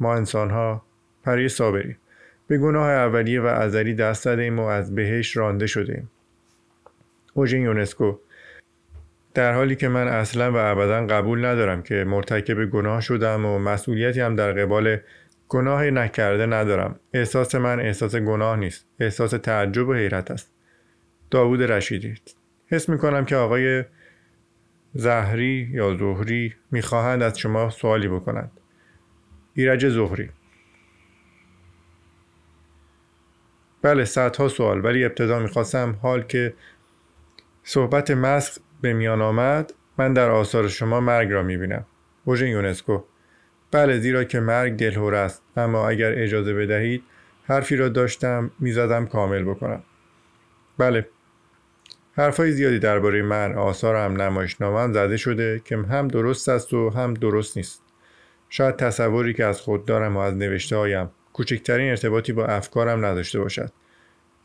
ما انسانها پری صابری به گناه اولیه و ازلی دست ایم و از بهش رانده شدیم اوژن یونسکو در حالی که من اصلا و ابدا قبول ندارم که مرتکب گناه شدم و مسئولیتی هم در قبال گناه نکرده ندارم. احساس من احساس گناه نیست. احساس تعجب و حیرت است. داوود رشیدی. حس می کنم که آقای زهری یا زهری می‌خواهند از شما سوالی بکنند. ایرج زهری. بله صدها سوال ولی ابتدا می‌خواستم حال که صحبت مسخ به میان آمد من در آثار شما مرگ را می‌بینم. اوژن یونسکو. بله زیرا که مرگ دلهور است اما اگر اجازه بدهید حرفی را داشتم می‌زدم کامل بکنم. بله. حرفهای زیادی درباره من آثارم نمایشنامهام زده شده که هم درست است و هم درست نیست. شاید تصوری که از خود دارم و از نوشته هایم کوچکترین ارتباطی با افکارم نداشته باشد.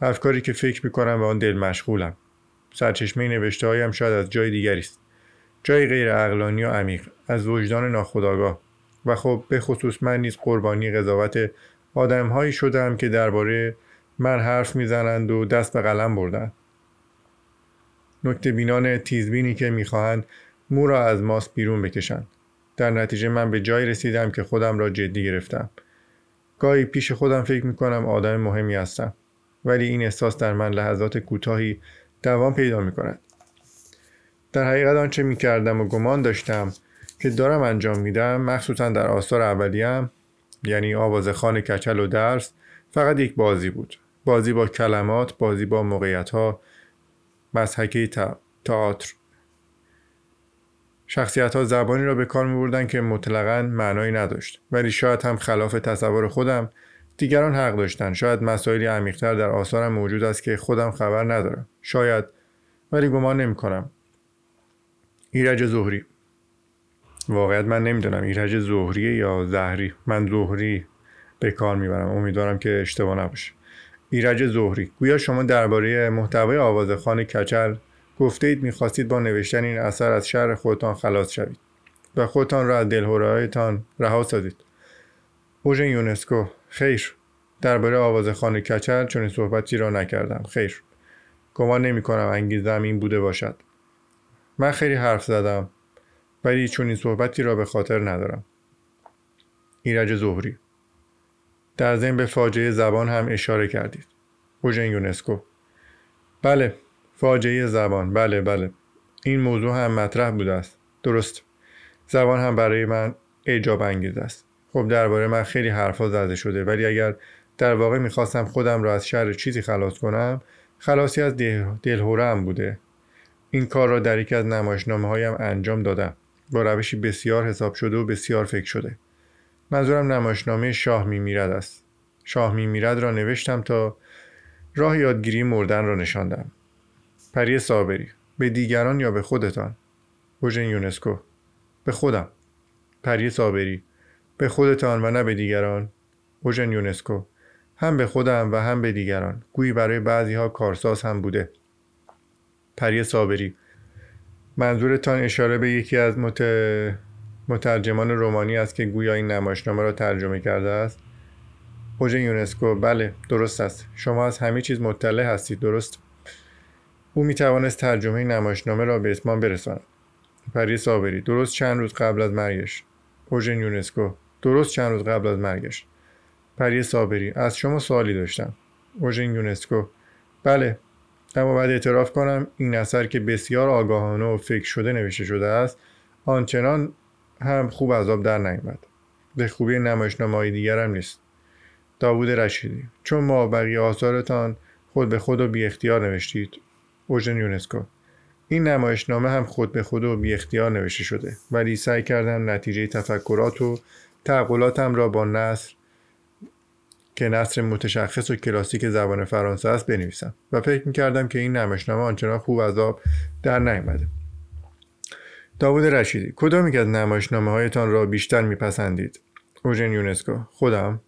افکاری که فکر می‌کنم به آن دل مشغولم. سرچشمه نوشته هایم شاید از جای دیگری است. جای غیر اقلانی و عمیق از وجدان ناخودآگاه. و خب به خصوص من نیز قربانی قضاوت آدمهایی شدم که درباره من حرف می‌زنند و دست به قلم بردند. نکته بینان تیزبینی که می‌خواهند مو را از ماست بیرون بکشند. در نتیجه من به جایی رسیدم که خودم را جدی گرفتم. گاهی پیش خودم فکر می‌کنم آدم مهمی هستم ولی این احساس در من لحظات کوتاهی دوام پیدا می‌کند. در حقیقت آنچه می‌کردم و گمان داشتم که دارم انجام میدم مخصوصا در آثار اولیم یعنی آواز خان کچل و درس فقط یک بازی بود. بازی با کلمات بازی با موقعیت ها مسحکه تئاتر. شخصیت ها زبانی را به کار می بردن که مطلقا معنایی نداشت. ولی شاید هم خلاف تصور خودم دیگران حق داشتن. شاید مسائلی عمیقتر در آثارم موجود است که خودم خبر ندارم. شاید ولی گمان نمی کنم ایرج ظهری واقعیت من نمی‌دونم. ایرج ظهری یا زهری. من ظهری به کار می‌برم. امیدوارم که اشتباه نباشه. ایرج ظهری گویا شما درباره محتوای آوازخان کچل گفته اید می‌خواستید با نوشتن این اثر از شهر خودتان خلاص شوید و خودتان را از دلهورهایتان رها سازید. اوژن یونسکو. خیر. درباره آوازخان کچل چون صحبتی را نکردم. خیر. گمان نمی کنم انگیزم این بوده باشد. من خیلی حرف زدم ولی چون این صحبتی را به خاطر ندارم. ایرج ظهری در ضمن به فاجعه زبان هم اشاره کردید. اوژن یونسکو. بله. فاجعه زبان. بله بله. این موضوع هم مطرح بوده است. درست. زبان هم برای من اعجاب انگیز است. خب درباره من خیلی حرفا زده شده ولی اگر در واقع می‌خواستم خودم را از شر چیزی خلاص کنم خلاصی از دلهوره هم بوده. این کار را در یکی از نمایشنامه هایم انجام دادم. با روشی بسیار حساب شده و بسیار فکر شده. منظورم نمایشنامه شاه میمیرد است. شاه میمیرد را نوشتم تا راه یادگیری مردن را نشاندم. پری صابری به دیگران یا به خودتان؟ اوژن یونسکو. به خودم. پری صابری. به خودتان و نه به دیگران. اوژن یونسکو. هم به خودم و هم به دیگران. گویی برای بعضی ها کارساز هم بوده. پری صابری. منظورتان اشاره به یکی از مت... مترجمان رومانی است که گویا این نمایشنامه را ترجمه کرده است؟ اوژن یونسکو. بله درست است. شما از همه چیز مطلع هستید درست؟ او می توانست ترجمه نمایشنامه را به اتمام برساند. پری صابری درست چند روز قبل از مرگش. اوژن یونسکو درست چند روز قبل از مرگش. پری صابری از شما سوالی داشتم. اوژن یونسکو بله. اما باید اعتراف کنم این اثر که بسیار آگاهانه و فکر شده نوشته شده است آنچنان هم خوب آب در نیامد. به خوبی نمایشنامه های دیگر هم نیست. داوود رشیدی چون ما بقیه آثارتان خود به خود و بی اختیار نوشتید. اوژن یونسکو. این نمایشنامه هم خود به خود و بی اختیار نوشته شده ولی سعی کردم نتیجه تفکرات و تعقلاتم را با نصر که نصر متشخص و کلاسیک زبان فرانسه است بنویسم. و فکر می‌کردم که این نمایشنامه آنچنان خوب از آب در نیامده. داوود رشیدی کدام یک از نمایشنامه هایتان را بیشتر میپسندید؟ اوژن یونسکو. خودم.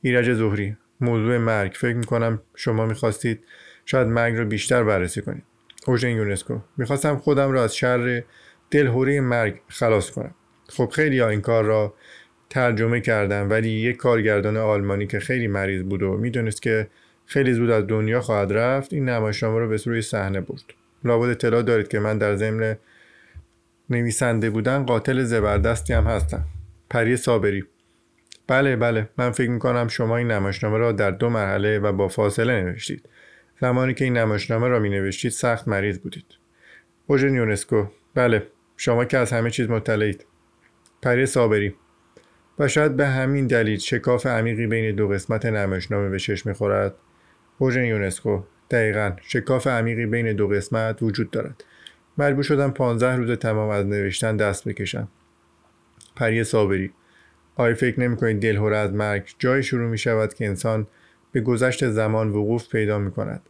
ایرج ظهری موضوع مرگ. فکر می‌کنم شما می‌خواستید شاید مرگ را بیشتر بررسی کنید اوژن یونسکو. می‌خواستم خودم را از شر دلهوری مرگ خلاص کنم. خب خیلی این کار را ترجمه کردم ولی یک کارگردان آلمانی که خیلی مریض بود و می‌دونست که خیلی زود از دنیا خواهد رفت این نمایشنامه رو به روی صحنه برد. لابد اطلاع دارید که من در ضمن نویسنده بودن قاتل زبردستی هم هستم. پری صابری. بله بله. من فکر می‌کنم شما این نمایشنامه را در دو مرحله و با فاصله نوشتید. زمانی که این نمایشنامه را می نوشتید سخت مریض بودید. اوژن یونسکو. بله شما که از همه چیز مطلعید. پری صابری. و شاید به همین دلیل شکاف عمیقی بین دو قسمت نمایشنامه به چشم می‌خورد. اوژن یونسکو. دقیقا شکاف عمیقی بین دو قسمت وجود دارد. مجبور شدم پانزده روز تمام از نوشتن دست بکشم. پری صابری. آیا فکر نمی کنید دلهوره از مرگ جای شروع می شود که انسان به گذشت زمان وقوف پیدا می کند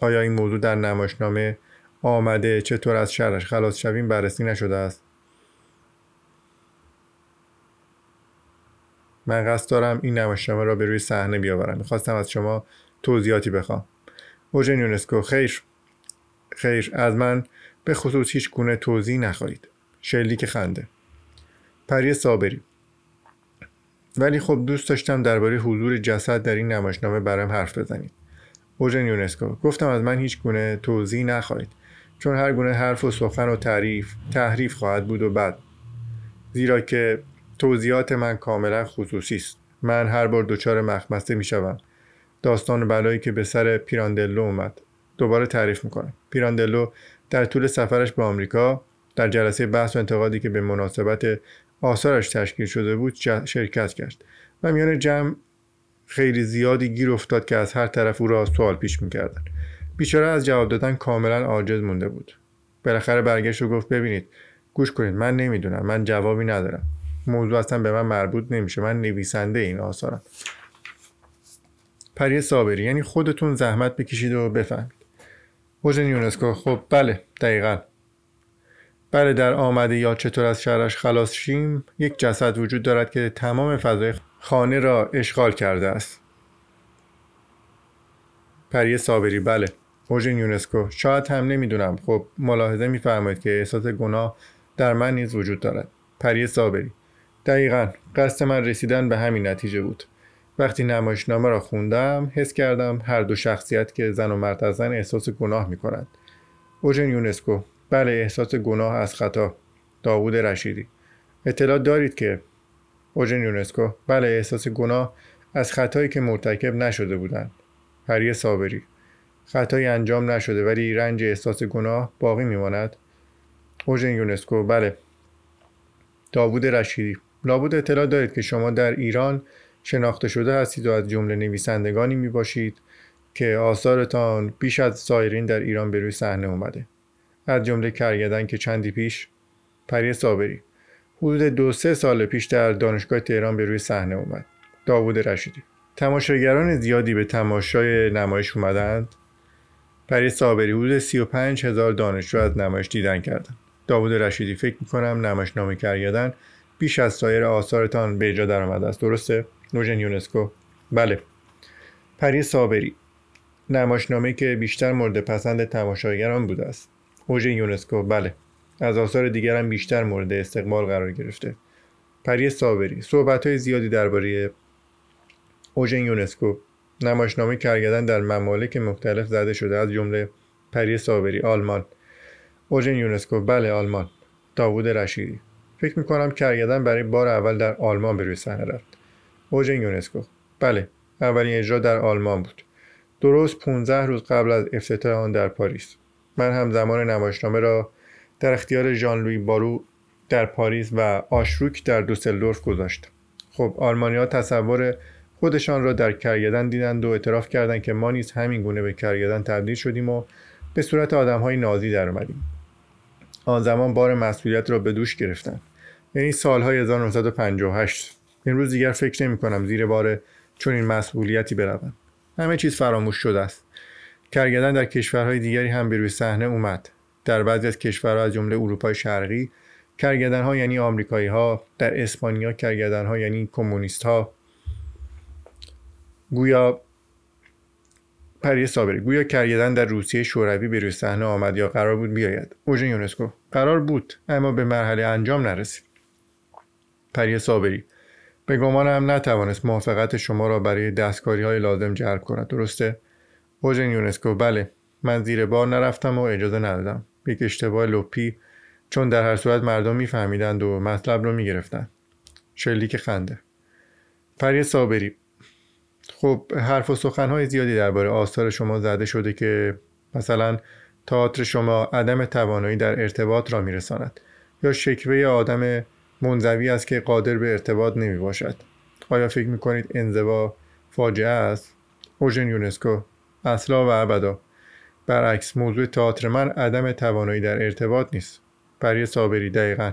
آیا این موضوع در نمایشنامه آمده چطور از شرش خلاص شویم بررسی نشده است؟ من قصد دارم این نمایشنامه را به روی صحنه بیاورم. می‌خواستم از شما توضیحاتی بخوام. اوژن یونسکو خیر. خیر از من به خصوص هیچ گونه توضیح نخواهید. شلیک خنده. پری صابری. ولی خب دوست داشتم درباره حضور جسد در این نمایشنامه برام حرف بزنید. اوژن یونسکو گفتم از من هیچ گونه توضیح نخواهید چون هر گونه حرف و سخن و تعریف تحریف خواهد بود و بعد. زیرا که توضیحات من کاملا خصوصی است. من هر بار دچار مخمسته می‌شوم. داستان بلایی که به سر پیراندلو اومد. دوباره تعریف می‌کنم. پیراندلو در طول سفرش به آمریکا در جلسه بحث و انتقادی که به مناسبت آثارش تشکیل شده بود شرکت کرد و میان جمع خیلی زیادی گیر افتاد که از هر طرف او را سوال پیش می‌کردن. بیچاره از جواب دادن کاملا عاجز مونده بود. بالاخره برگشت و گفت ببینید گوش کنید من نمی‌دونم من جوابی ندارم. موضوع اصلا به من مربوط نمیشه من نویسنده این آثارم. پری صابری یعنی خودتون زحمت بکشید و بفهمید. اوژن یونسکو خب بله دقیقا. بله در آمده یا چطور از شهرش خلاص شیم یک جسد وجود دارد که تمام فضای خانه را اشغال کرده است. پری صابری بله. اوژن یونسکو. شاید هم نمی‌دونم. خب ملاحظه میفرمایید که احساس گناه در من نیز وجود دارد. پری صابری. دقیقا. قصد من رسیدن به همین نتیجه بود. وقتی نمایشنامه را خوندم حس کردم هر دو شخصیت که زن و مرد از زن احساس گناه می کنند اوژن یونسکو. بله احساس گناه از خطا. داوود رشیدی. اطلاع دارید که اوژن یونسکو. بله احساس گناه از خطایی که مرتکب نشده بودند. پری صابری. خطایی انجام نشده ولی رنج احساس گناه باقی میماند. اوژن یونسکو. بله. داوود رشیدی. لابد اطلاع دارید که شما در ایران شناخته شده هستید و از جمله نویسندگانی می باشید که آثارتان بیش از سایرین در ایران به روی صحنه اومده. از جمله کرگدن که چندی پیش پری صابری. حدود دو سه سال پیش در دانشگاه تهران به روی صحنه اومد. داوود رشیدی. تماشاگران زیادی به تماشای نمایش اومدند. پری صابری حدود 35 هزار دانشجو از نمایش دیدن کردند داوود رشیدی فکر می‌کنم نمایشنامه کرگدن بیش از سایر آثارتان به در درآمده است. درسته؟ نوژن یونسکو. بله. پری صابری. نمایشنامه که بیشتر مورد پسند تماشاگران بوده است. اوژن یونسکو بله. از آثار دیگرم بیشتر مورد استقبال قرار گرفته. پری صابری صحبت های زیادی درباره اوژن یونسکو. نمایشنامه کرگدن در ممالک مختلف زده شده از جمله پری صابری آلمان. اوژن یونسکو بله آلمان. داوود رشیدی. فکر می‌کنم کرگدن برای بار اول در آلمان به روی صحنه رفت. اوژن یونسکو. بله اولین اجرا در آلمان بود. درست 15 روز قبل از افتتاح آن در پاریس. من هم زمان نمایشنامه را در اختیار ژان لوی بارو در پاریس و آشروک در دوسلدورف گذاشتم. خب آلمانیا تصور خودشان را در کرگدن دیدند و اعتراف کردند که ما نیز همین گونه به کرگدن تبدیل شدیم و به صورت آدم های نازی در اومدیم. آن زمان بار مسئولیت را به دوش گرفتند. یعنی سالهای 1958 امروز دیگر فکر نمی کنم زیر بار این مسئولیتی بروم. همه چیز فراموش شده است. کرگدن در کشورهای دیگری هم به روی صحنه اومد. در بعضی از کشورها از جمله اروپای شرقی کرگدن یعنی آمریکایی ها در اسپانیا کرگدن یعنی کمونیست ها گویا پری صابری گویا کرگدن در روسیه شوروی به روی صحنه آمد یا قرار بود بیاید؟ اوژن یونسکو قرار بود اما به مرحله انجام نرسید. پری صابری به گمانم نتوانست موافقت شما را برای دستکاری های لازم جلب کند. درسته؟ اوژن یونسکو بله. من زیر بار نرفتم و اجازه ندادم. یک اشتباه لپی چون در هر صورت مردم میفهمیدند و مطلب رو می‌گرفتند. شلیک خنده. پری صابری. خب حرف و سخنهای زیادی درباره آثار شما زده شده که مثلا تئاتر شما عدم توانایی در ارتباط را میرساند یا شکوه آدم منزوی است که قادر به ارتباط نمی باشد آیا فکر می کنید انزوا فاجعه است؟ اوژن یونسکو. اصلا و ابدا. برعکس موضوع تئاتر من عدم توانایی در ارتباط نیست. پری صابری دقیقا.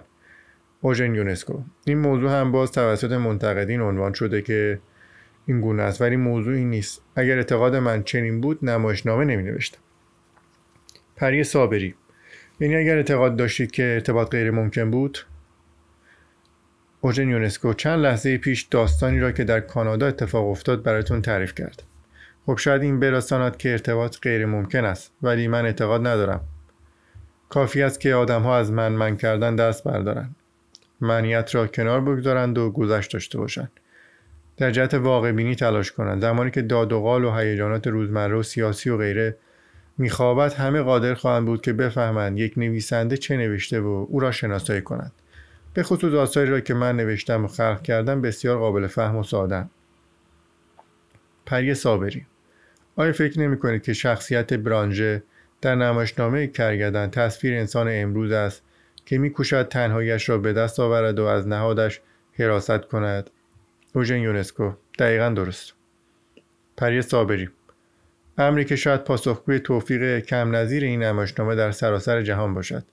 اوژن یونسکو. این موضوع هم باز توسط منتقدین عنوان شده که این گونه است ولی موضوعی نیست. اگر اعتقاد من چنین بود نمایشنامه نمی نوشتم پری صابری. یعنی اگر اعتقاد داشتید که ارتباط غیر ممکن بود اوژن یونسکو چند لحظه پیش داستانی را که در کانادا اتفاق افتاد براتون تعریف کرد. خب شاید این برساند که ارتباط غیر ممکن است ولی من اعتقاد ندارم. کافی است که آدم ها از من من کردن دست بردارند. منیت را کنار بگذارند و گذشت داشته باشند. در جهت واقع بینی تلاش کنند. زمانی که داد و قال و هیجانات روزمره و سیاسی و غیره میخوابد همه قادر خواهند بود که بفهمند یک نویسنده چه نوشته و او را شناسایی کنند به خصوص آثاری را که من نوشتم و خلق کردم بسیار قابل فهم و ساده پری صابری. آیا فکر نمی کنید که شخصیت برانژه در نمایشنامه کرگدن تصویر انسان امروز است که میکوشد تنهایش را به دست آورد و از نهادش حراست کند؟ اوژن یونسکو. دقیقا درست. پری صابری. امری که شاید پاسخگوی توفیق کم نظیر این نمایشنامه در سراسر جهان باشد.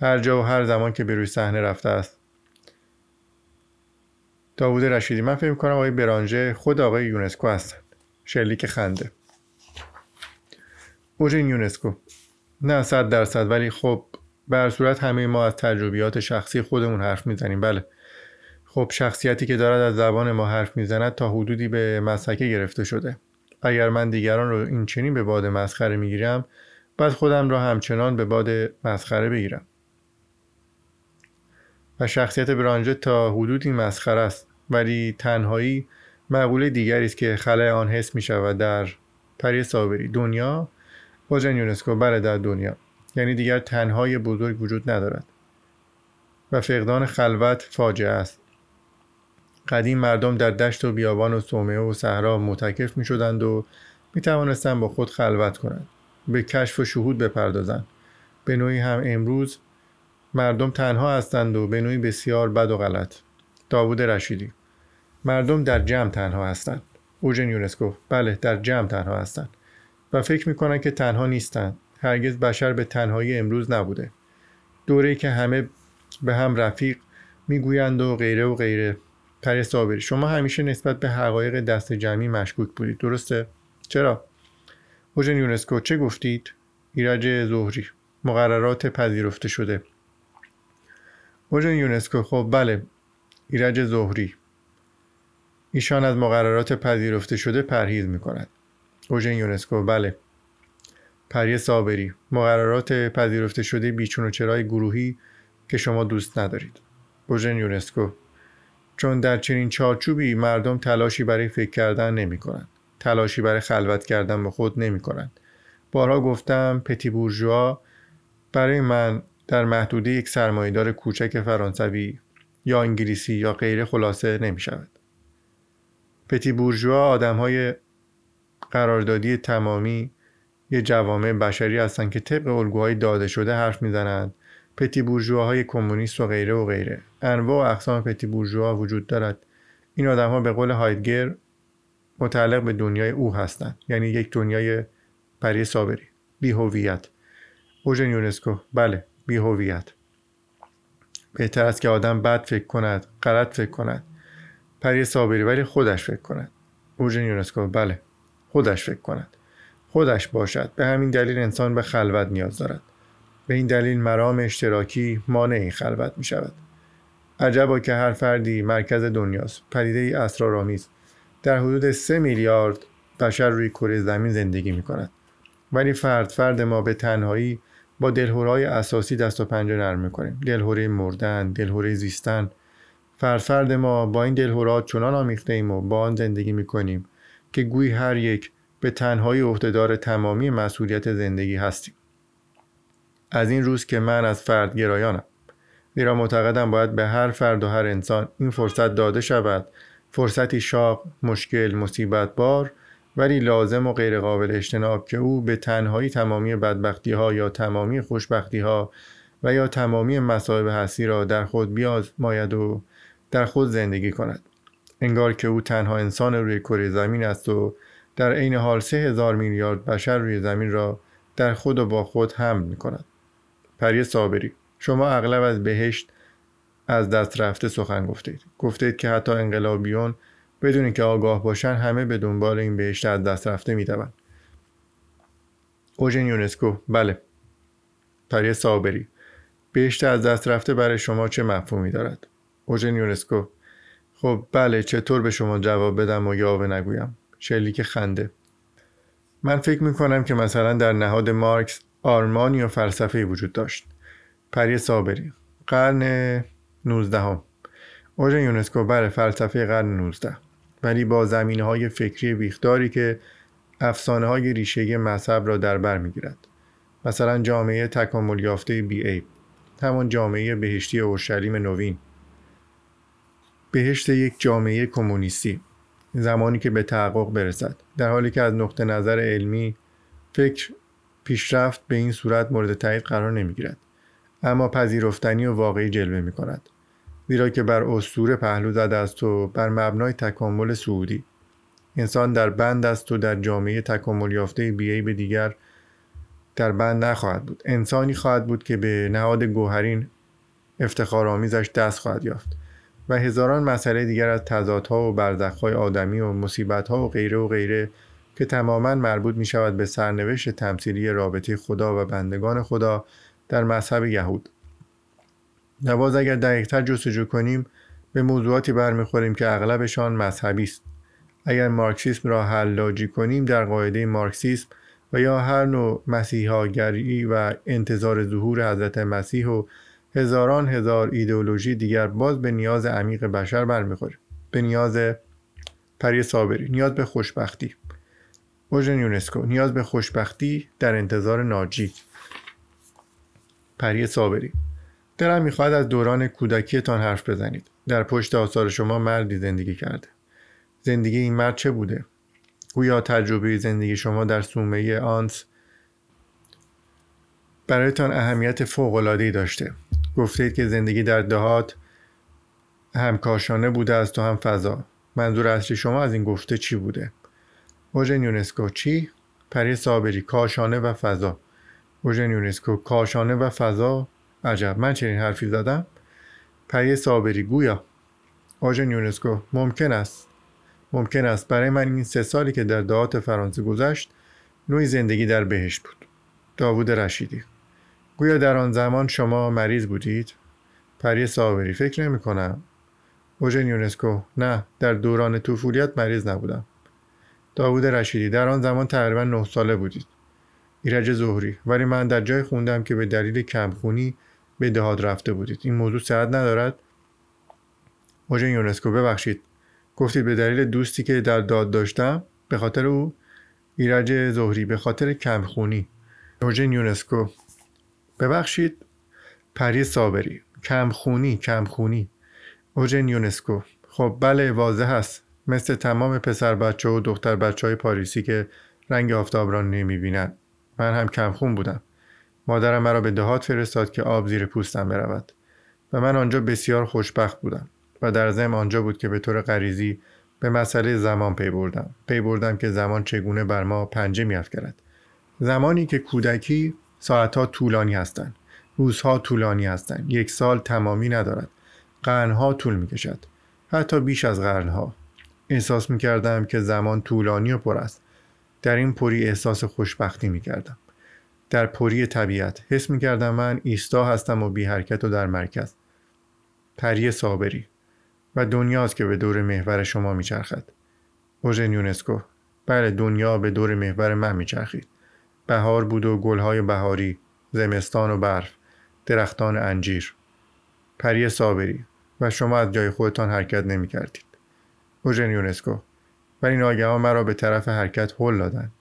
هر جا و هر زمان که به روی صحنه رفته است. داوود رشیدی من فکر کنم آقای برانژه خود آقای یونسکو هستند شلیک خنده. اوژن یونسکو. نه صد درصد ولی خب به صورت همه ما از تجربیات شخصی خودمون حرف می‌زنیم. بله. خب شخصیتی که دارد از زبان ما حرف می‌زند تا حدودی به مسحکه گرفته شده. اگر من دیگران رو این چنین به باد مسخره می‌گیرم بعد خودم را همچنان به باد مسخره بگیرم. و شخصیت برانجه تا حدودی مسخره است ولی تنهایی مقوله دیگری است که خلای آن حس می شود در پری صابری. دنیا واجن یونسکو بله در دنیا. یعنی دیگر تنهای بزرگ وجود ندارد. و فقدان خلوت فاجعه است. قدیم مردم در دشت و بیابان و صومعه و صحرا متکف می شدند و می توانستند با خود خلوت کنند. به کشف و شهود بپردازند. به نوعی هم امروز مردم تنها هستند و به نوعی بسیار بد و غلط. داوود رشیدی. مردم در جمع تنها هستند. اوژن یونسکو بله در جمع تنها هستند. و فکر می‌کنند که تنها نیستند. هرگز بشر به تنهایی امروز نبوده. دوره که همه به هم رفیق می‌گویند و غیره و غیره. پری شما همیشه نسبت به حقایق دست جمعی مشکوک بودید. درسته؟ چرا؟ اوژن یونسکو چه گفتید؟ ایرج ظهری مقررات پذیرفته شده. اوژن یونسکو خب بله. ایرج ظهری. ایشان از مقررات پذیرفته شده پرهیز می کند اوژن یونسکو بله پری صابری مقررات پذیرفته شده بیچون و چرای گروهی که شما دوست ندارید اوژن یونسکو چون در چنین چارچوبی مردم تلاشی برای فکر کردن نمی کنند. تلاشی برای خلوت کردن به خود نمی کنند. بارها گفتم پتی بورژوا برای من در محدوده یک سرمایدار کوچک فرانسوی یا انگلیسی یا غیر خلاصه نمی شود. پتی بورژوا آدم های قراردادی تمامی یه جوامع بشری هستند که طبق الگوهای داده شده حرف می‌زنند پتی بورژواهای کمونیست و غیره و غیره. انواع و اقسام پتی بورژوا وجود دارد. این آدم ها به قول هایدگر متعلق به دنیای او هستند. یعنی یک دنیای پری صابری. بی هویت اوژن یونسکو. بله بی هویت بهتر است که آدم بد فکر کند غلط فکر کند. پری صابری ولی خودش فکر کند. اوژن یونسکو بله. خودش فکر کند. خودش باشد. به همین دلیل انسان به خلوت نیاز دارد. به این دلیل مرام اشتراکی مانع خلوت می شود. عجبا که هر فردی مرکز دنیاست. پدیده ای اسرارآمیز. در حدود سه میلیارد بشر روی کره زمین زندگی می کند. ولی فرد فرد ما به تنهایی با دلهورهای اساسی دست و پنجه نرم می‌کنیم دلهوره مردن دلهوره زیستن فرفرد ما با این دلهورات چنان آمیخته ایم و با آن زندگی می‌کنیم که گویی هر یک به تنهایی عهدهدار تمامی مسئولیت زندگی هستیم. از این روز که من از فرد گرایانم زیرا معتقدم باید به هر فرد و هر انسان این فرصت داده شود. فرصتی شاق مشکل مصیبت بار ولی لازم و غیرقابل اجتناب که او به تنهایی تمامی بدبختی ها یا تمامی خوشبختی ها و یا تمامی مصائب هستی را در خود بیازماید و در خود زندگی کند. انگار که او تنها انسان روی کره زمین است و در عین حال سه هزار میلیارد بشر روی زمین را در خود و با خود حمل می کند پری صابری شما اغلب از بهشت از دست رفته سخن گفتید. گفتید که حتی انقلابیون بدون که آگاه باشن همه به دنبال این بهشت از دست رفته می‌دوند اوژن یونسکو بله. پری صابری بهشت از دست رفته برای شما چه مفهومی دارد؟ اوژن یونسکو. خب بله چطور به شما جواب بدم و یاوه نگویم؟ شلیک خنده. من فکر می‌کنم که مثلا در نهاد مارکس آرمانی و فلسفه وجود داشت. پری صابری قرن 19 هم. اوژن یونسکو بله فلسفه قرن 19 ولی با زمینه های فکری ویختاری که افسانه های ریشه مذهب را در بر می‌گیرد. مثلا جامعه تکامل یافته بی ای همان جامعه بهشتی اورشلیم نوین. بهشت یک جامعه کمونیستی زمانی که به تحقق برسد. در حالی که از نقطه نظر علمی فکر پیشرفت به این صورت مورد تایید قرار نمی‌گیرد اما پذیرفتنی و واقعی جلوه می کند زیرا که بر اسطوره پهلو زده است و بر مبنای تکامل سعودی. انسان در بند است و در جامعه تکامل یافته بیایی به دیگر در بند نخواهد بود. انسانی خواهد بود که به نهاد گوهرین افتخارآمیزش دست خواهد یافت. و هزاران مسئله دیگر از تضادها و برزخهای آدمی و مصیبتها و غیره و غیره که تماما مربوط می شود به سرنوشت تمثیلی رابطه خدا و بندگان خدا در مذهب یهود. نواز اگر دقیقتر جستجو کنیم به موضوعاتی برمیخوریم که اغلبشان مذهبی است. اگر مارکسیسم را حلاجی کنیم در قاعده مارکسیسم و یا هر نوع مسیحاگری و انتظار ظهور حضرت مسیح و هزاران هزار ایدئولوژی دیگر باز به نیاز عمیق بشر برمیخوره. به نیاز پری صابری نیاز به خوشبختی. اوژن یونسکو نیاز به خوشبختی در انتظار ناجی. پری صابری. دلم می‌خواهد از دوران کودکیتان حرف بزنید. در پشت آثار شما مردی زندگی کرده. زندگی این مرد چه بوده؟ گویا تجربه زندگی شما در سومه آنس برایتان اهمیت فوق‌العاده‌ای داشته. گفتید که زندگی در دهات هم کاشانه بوده است و هم فضا. منظور اصلی شما از این گفته چی بوده؟ اوژن یونسکو چی؟ پری صابری کاشانه و فضا. اوژن یونسکو کاشانه و فضا. عجب من چنین حرفی زدم؟ پری صابری گویا. اوژن یونسکو ممکن است. ممکن است. برای من این سه سالی که در دهات فرانسه گذشت نوعی زندگی در بهشت بود. داوود رشیدی. گویا در آن زمان شما مریض بودید؟ پری صابری فکر نمی کنم. اوژن یونسکو نه در دوران طفولیت مریض نبودم. داوود رشیدی در آن زمان تقریبا نه ساله بودید. ایرج ظهری ولی من در جای خوندم که به دلیل کمخونی به دهاد رفته بودید. این موضوع صحت ندارد؟ اوژن یونسکو ببخشید. گفتید به دلیل دوستی که در داد داشتم به خاطر او؟ ایرج ظهری به خاطر کمخونی. اوژن یونسکو ببخشید. پری صابری. کمخونی کمخونی. اوژن یونسکو. خب بله واضح هست مثل تمام پسر بچه و دختر بچه های پاریسی که رنگ آفتاب را نمی بینن. من هم کمخون بودم. مادرم مرا به دهات فرستاد که آب زیر پوستم برود. و من آنجا بسیار خوشبخت بودم و در ضمن آنجا بود که به طور غریزی به مسئله زمان پی بردم. پی بردم که زمان چگونه بر ما پنجه میافکند. زمانی که کودکی ساعتها طولانی هستند. روزها طولانی هستند. یک سال تمامی ندارد. قرنها طول می‌کشد. حتی بیش از قرنها. احساس می‌کردم که زمان طولانی و پر است. در این پری احساس خوشبختی می‌کردم. در پری طبیعت حس می‌کردم من ایستا هستم و بی حرکت و در مرکز. پری صابری. و دنیاست که به دور محور شما میچرخد. اوژن یونسکو. بله دنیا به دور محور من میچرخید. بهار بود و گلهای بهاری زمستان و برف درختان انجیر. پری صابری. و شما از جای خودتان حرکت نمی کردید. اوژن یونسکو. ولی ناگهان مرا به طرف حرکت هل دادند.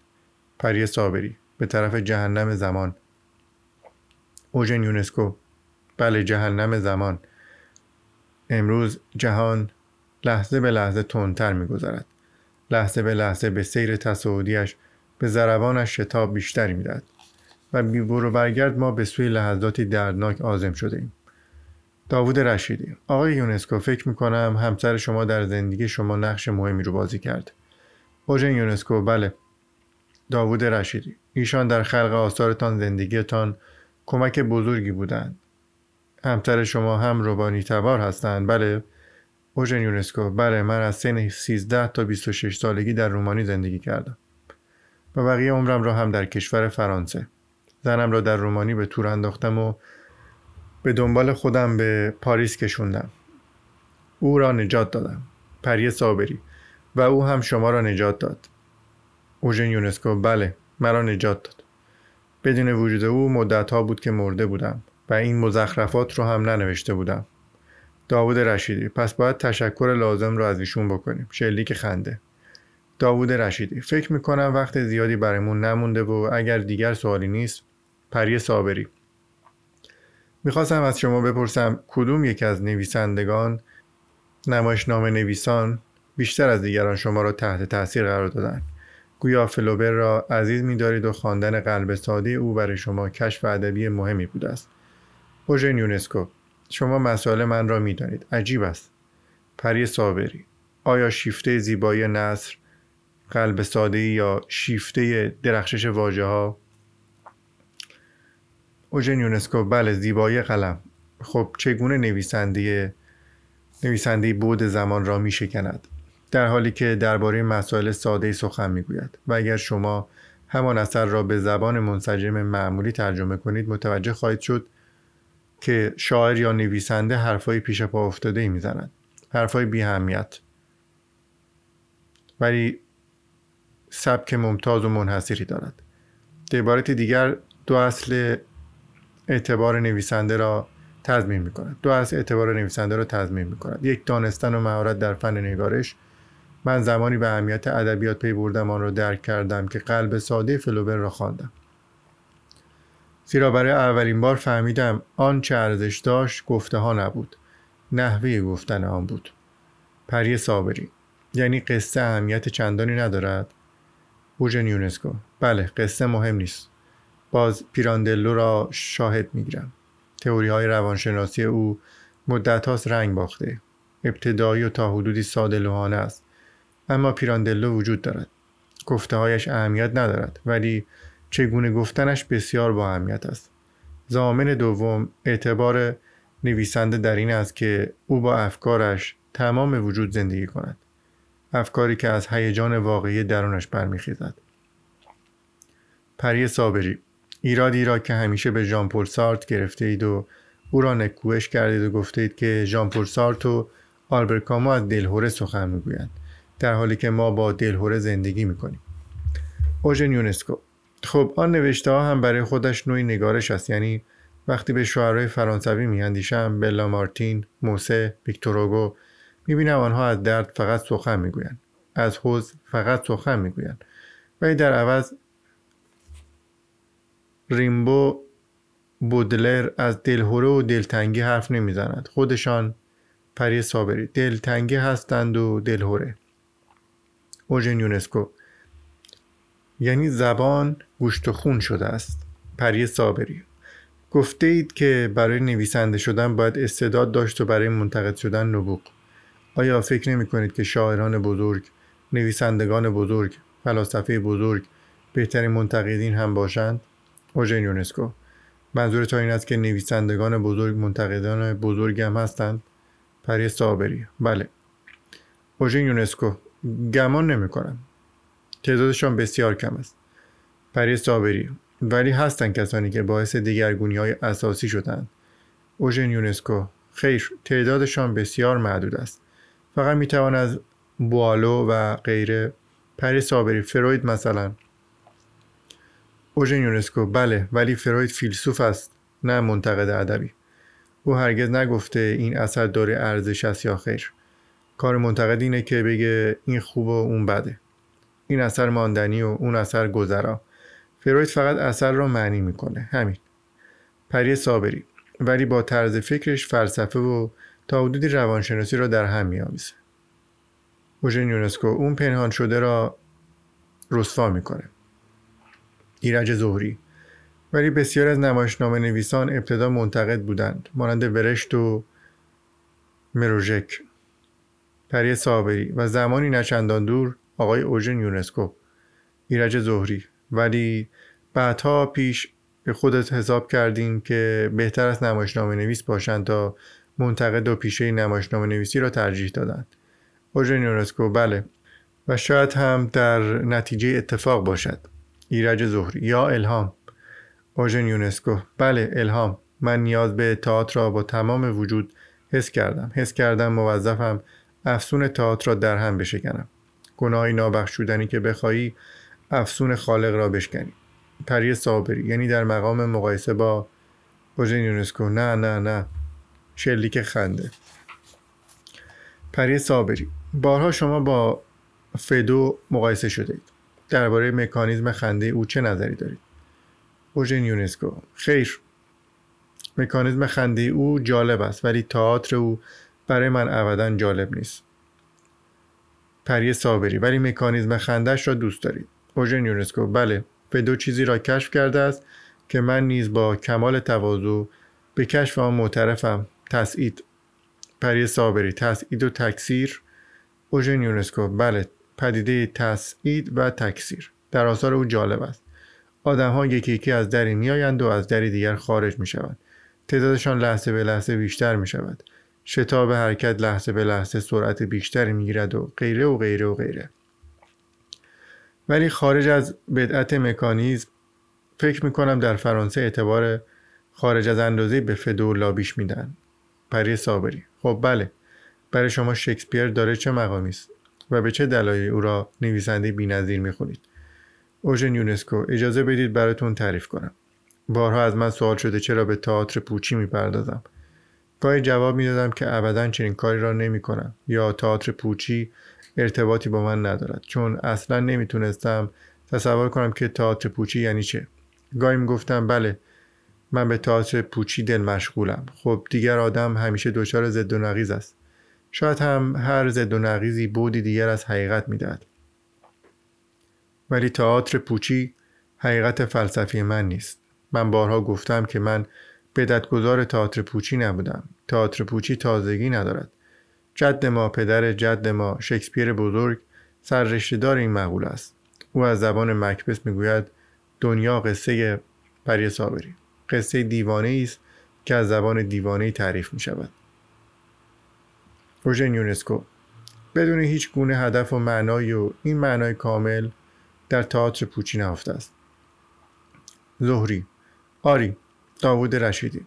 پری صابری. به طرف جهنم زمان. اوژن یونسکو. بله جهنم زمان. امروز جهان لحظه به لحظه تندتر میگذرد. لحظه به لحظه به سیر تصاعدیش به ضربانش شتاب بیشتری می‌دهد و بی برو برگرد ما به سوی لحظاتی دردناک آزم شده ایم داوود رشیدی آقای یونسکو فکر می‌کنم همسر شما در زندگی شما نقش مهمی رو بازی کرد. اوژن یونسکو بله. داوود رشیدی ایشان در خلق آثارتان زندگیتان کمک بزرگی بودند. همسر شما هم روبانی تبار هستند بله. اوژن یونسکو بله من از سن 13 تا 26 سالگی در رومانی زندگی کردم. و بقیه عمرم را هم در کشور فرانسه. زنم را در رومانی به تور انداختم و به دنبال خودم به پاریس کشوندم. او را نجات دادم پری صابری و او هم شما را نجات داد. اوژن یونسکو بله مرا نجات داد. بدون وجود او مدت ها بود که مرده بودم و این مزخرفات رو هم ننوشته بودم. داوود رشیدی پس باید تشکر لازم رو از ایشون بکنیم. شلیک خنده. داوود رشیدی فکر می‌کنم وقت زیادی برامون نمونده و اگر دیگر سوالی نیست پری صابری. می‌خواستم از شما بپرسم کدوم یک از نویسندگان نمایشنامه نویسان بیشتر از دیگران شما را تحت تاثیر قرار دادن؟ گویا فلوبر را عزیز میدارید و خواندن قلب ساده او برای شما کشف ادبی مهمی بوده است. اوژن یونسکو شما مسائل من را می‌دانید. عجیب است. پری صابری آیا شیفته زیبایی نصر قلب ساده یا شیفته درخشش واژه ها اوژن یونسکو بله زیبایی قلم. خب چگونه نویسنده نویسنده بود زمان را می شکند در حالی که درباره مسائل ساده سخن می‌گوید. و اگر شما همان اثر را به زبان منسجم معمولی ترجمه کنید متوجه خواهید شد که شاعر یا نویسنده حرفای پیش پا افتاده ای می‌زند. حرفای بی همیت ولی سبک ممتاز و منحصری دارد. به عبارت دیگر دو اصل اعتبار نویسنده را تضمین می کند دو اصل اعتبار نویسنده را تضمین می کند یک دانستن و مهارت در فن نگارش. من زمانی به اهمیت ادبیات پی بردم آن را درک کردم که قلب ساده فلوبر را خواندم. زیرا برای اولین بار فهمیدم آن چه ارزش داشت گفته ها نبود. نحوه گفتن آن بود. پری صابری. یعنی قصه اهمیت چندانی ندارد. اوژن یونسکو بله قصه مهم نیست. باز پیراندلو را شاهد می‌گیرم. تئوری های روانشناسی او مدت هاست رنگ باخته. ابتدایی و تا حدودی ساده لوحانه است. اما پیراندلو وجود دارد. گفته هایش اهمیت ندارد ولی چگونه گفتنش بسیار با اهمیت است. زامن دوم اعتبار نویسنده در این است که او با افکارش تمام وجود زندگی کند. افکاری که از هیجان واقعی درونش برمیخیزد. پری صابری ایرادی را که همیشه به ژان پل سارت گرفته اید و او را نکوهش کردید و گفته اید که ژان پل سارت و آلبرت از دلهوره سخن می‌گویند در حالی که ما با دلهوره زندگی می‌کنیم. اوژن یونسکو خب آن نوشته ها هم برای خودش نوعی نگارش است. یعنی وقتی به شعرهای فرانسوی میاندیشم بلا مارتین موسه ویکتور می‌بینم آنها از درد فقط سخن می‌گویند. از حوز فقط سخن می‌گویند. ولی در عوض ریمبو بودلر از دلهوره و دلتنگی حرف نمی‌زند. خودشان پری صابری. دلتنگی هستند و دلهوره. اوژن یونسکو. یعنی زبان گوشت و خون شده است. پری صابری. گفته اید که برای نویسنده شدن باید استعداد داشت و برای منتقد شدن نبوغ. آیا فکر نمی کنید که شاعران بزرگ نویسندگان بزرگ فلاسفه بزرگ بهترین منتقدین هم باشند؟ اوژن یونسکو. منظور تا این است که نویسندگان بزرگ منتقدان بزرگ هم هستند. پری صابری بله. اوژن یونسکو. گمان نمی کنم. تعدادشان بسیار کم است. پری صابری ولی هستند کسانی که باعث دیگرگونی های اساسی شدند اوژن یونسکو. خیر تعدادشان بسیار محدود است. فقط می توان از بوالو و غیره پری صابری فروید مثلا. اوژن یونسکو. بله ولی فروید فیلسوف است نه منتقد ادبی. او هرگز نگفته این اثر داره ارزش است یا خیر. کار منتقد اینه که بگه این خوب و اون بده. این اثر ماندنی و اون اثر گذرا. فروید فقط اثر را معنی می‌کنه. همین. پری صابری ولی با طرز فکرش فلسفه و تا حدودی روانشناسی را در هم میآمیزه اوژن یونسکو اون پنهان شده را رسوا می‌کنه. ایرج ظهری ولی بسیار از نمایشنامه نویسان ابتدا منتقد بودند. مانند ورشت و مروژک. پری صابری و زمانی نچندان دور آقای اوژن یونسکو. ایرج ظهری ولی بعدها پیش به خودت حساب کردیم که بهتر است نمایشنامه نویس باشند تا منتقد و پیشه نمایشنامه نویسی را ترجیح دادند. اوژن یونسکو بله. و شاید هم در نتیجه اتفاق باشد. ایرج ظهری یا الهام. اوژن یونسکو. بله الهام. من نیاز به تئاتر را با تمام وجود حس کردم. حس کردم موظفم افسون تئاتر را در هم بشکنم. گناهی نابخشودنی که بخواهی افسون خالق را بشکنی. پری صابری. یعنی در مقام مقایسه با اوژن یونسکو. نه نه نه. شلیک خنده. پری صابری. بارها شما با فدو مقایسه شده اید درباره مکانیزم خنده او چه نظری دارید؟ اوژن یونسکو. خیر. مکانیزم خنده او جالب است ولی تئاتر او برای من ابدا جالب نیست. پری صابری. ولی مکانیزم خندش را دوست دارید. اوژن یونسکو. بله به دو چیزی را کشف کرده است که من نیز با کمال تواضع به کشف آن معترفم. تسعید پری صابری تسعید و تکثیر. اوژن یونسکو بله. پدیده تسعید و تکثیر. در آثار او جالب است. آدم ها یکی یکی از دری میآیند و از دری دیگر خارج می شوند تعدادشان لحظه به لحظه بیشتر می شود شتاب حرکت لحظه به لحظه سرعت بیشتری می گیرد و غیره و غیره و غیره. ولی خارج از بدعت مکانیزم فکر می کنم در فرانسه اعتبار خارج از اندازه به فدو لابیش میدن. پری صابری. خب بله. برای شما شکسپیر داره چه مقامی است و به چه دلایلی او را نویسنده بی‌نظیر می‌خونید؟ اوژن یونسکو اجازه بدید براتون تعریف کنم. بارها از من سوال شده چرا به تئاتر پوچی می‌پردازم؟ گاهی جواب می‌دادم که ابدا چنین کاری را نمی‌کنم یا تئاتر پوچی ارتباطی با من ندارد چون اصلا نمی‌تونستم تصور کنم که تئاتر پوچی یعنی چه. گاهی می‌گفتم بله من به تئاتر پوچی دل مشغولم. خب دیگر آدم همیشه دچار ضد و نقیز است. شاید هم هر ضد و نقیزی بودی دیگر از حقیقت می‌دهد. ولی تئاتر پوچی حقیقت فلسفی من نیست. من بارها گفتم که من بدتگذار تئاتر پوچی نبودم. تئاتر پوچی تازگی ندارد. جد ما پدر جد ما شکسپیر بزرگ سررشتهدار این مقوله است. او از زبان مکبس می‌گوید دنیا قصه پری صابری. قصه دیوانه است که از زبان دیوانه تعریف می شود اوژن یونسکو بدون هیچ گونه هدف و معنایی و این معنای کامل در تئاتر پوچی نهفته است. زهری آری داوود رشیدی.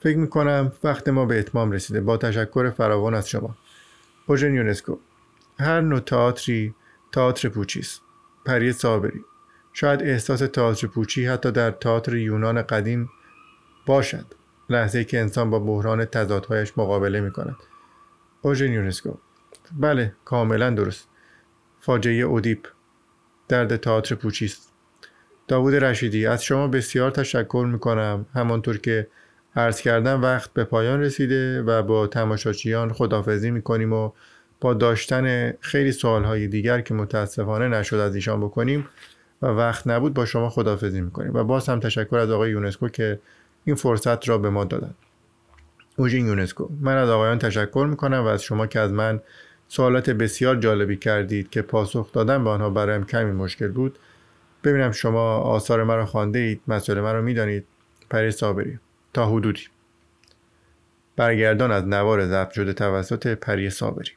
فکر می کنم وقت ما به اتمام رسیده. با تشکر فراوان از شما. اوژن یونسکو هر نوع تئاتری تئاتر پوچی است. پری صابری. شاید احساس تئاتر پوچی حتی در تئاتر یونان قدیم باشد لحظه که انسان با بحران تضادهایش مقابله می کند اوژن یونسکو. بله کاملا درست. فاجعه اودیپ. درد تئاتر پوچی است. داوود رشیدی از شما بسیار تشکر می کنم همانطور که عرض کردم وقت به پایان رسیده و با تماشاچیان خدافزی می کنیم و با داشتن خیلی سوالهای دیگر که متاسفانه نشد از ایشان بکنیم و وقت نبود با شما خدافزی می کنیم و باز هم تشکر از آقای یونسکو که این فرصت را به ما دادن. اوژین یونسکو. من از آقایان تشکر می کنم و از شما که از من سوالات بسیار جالبی کردید که پاسخ دادن به آنها برایم کمی مشکل بود. ببینم شما آثار مرا خوانده اید مسئله مرا می‌دانید. پری صابری. تا حدودی. برگردان از نوار ضبط شده توسط پری صابری.